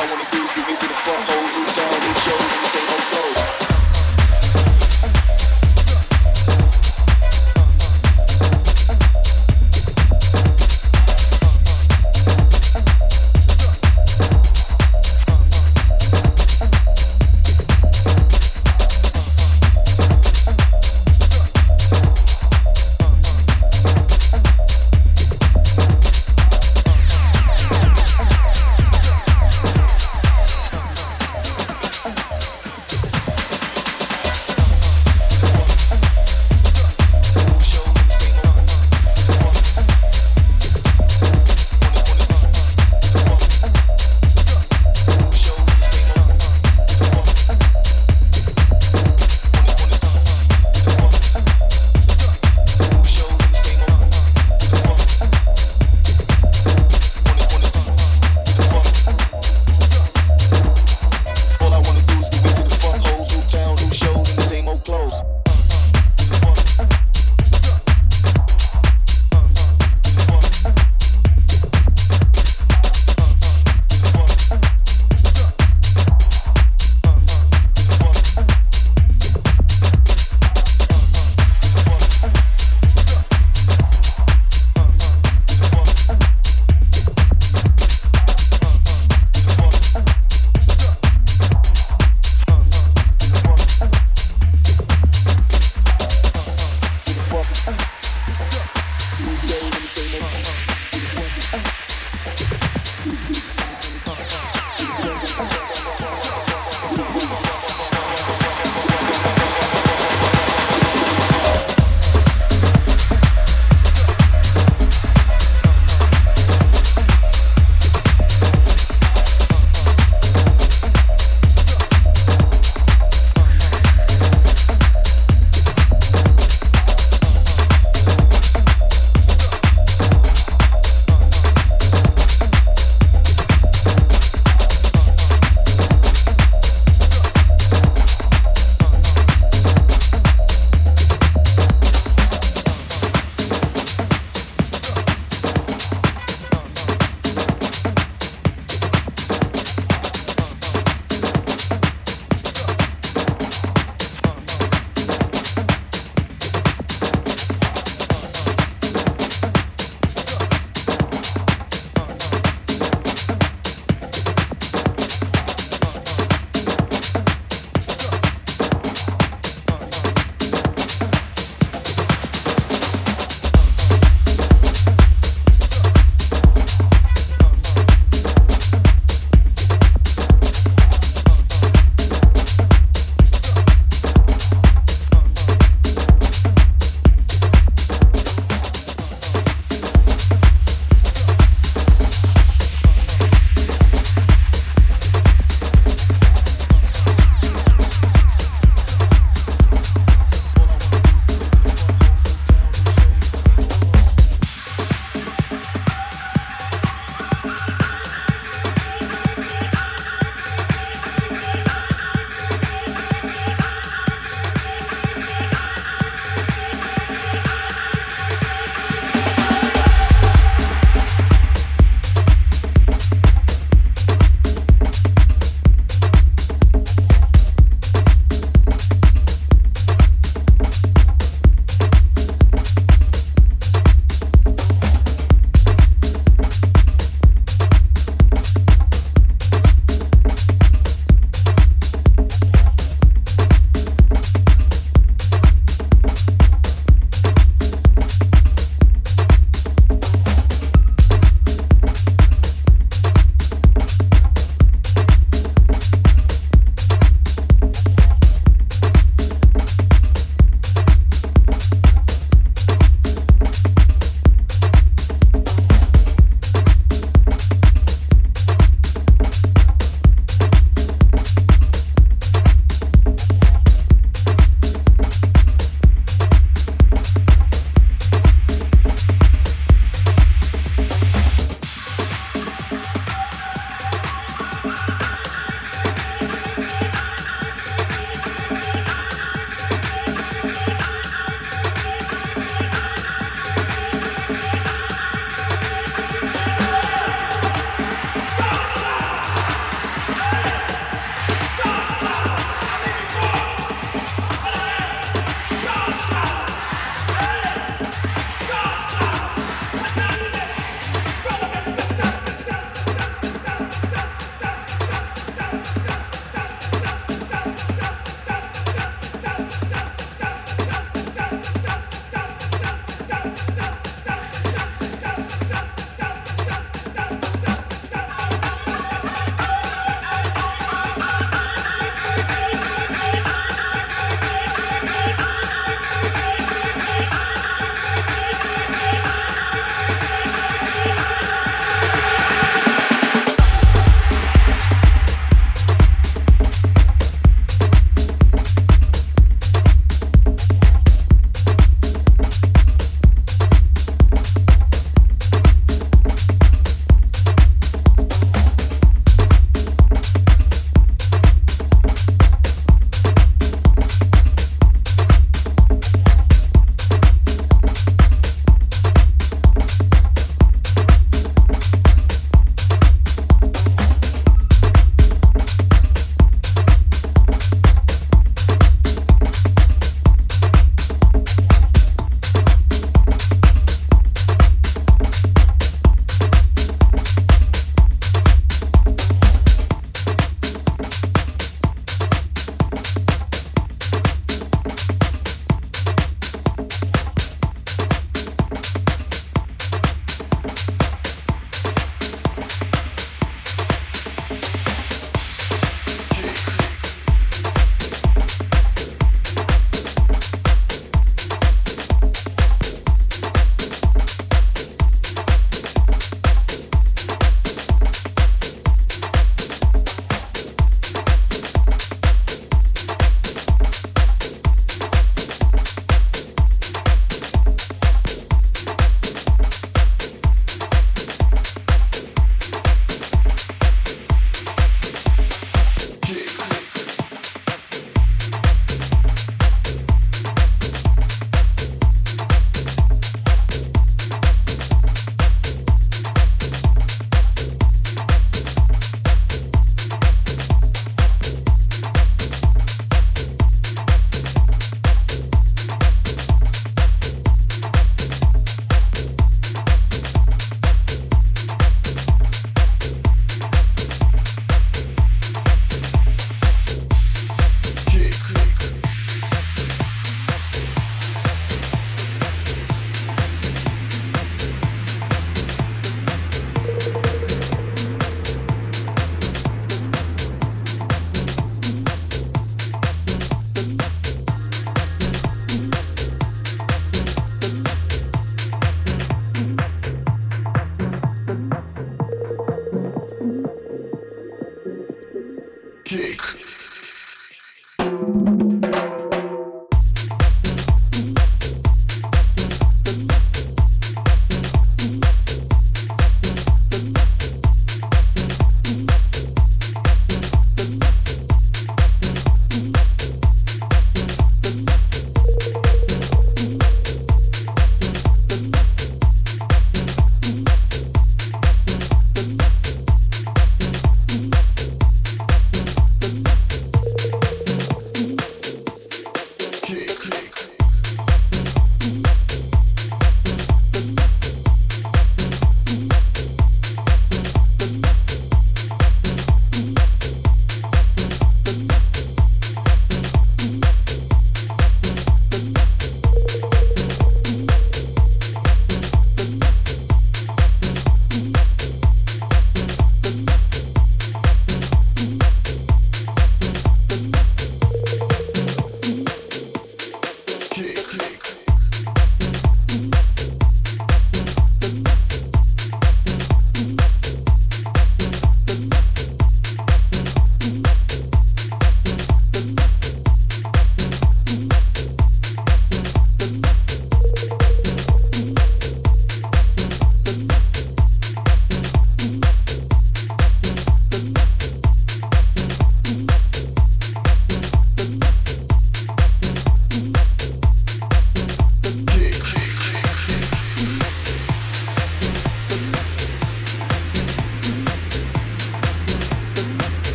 I wanna do give me the front hold, loose down, shows,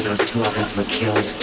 those two others were killed.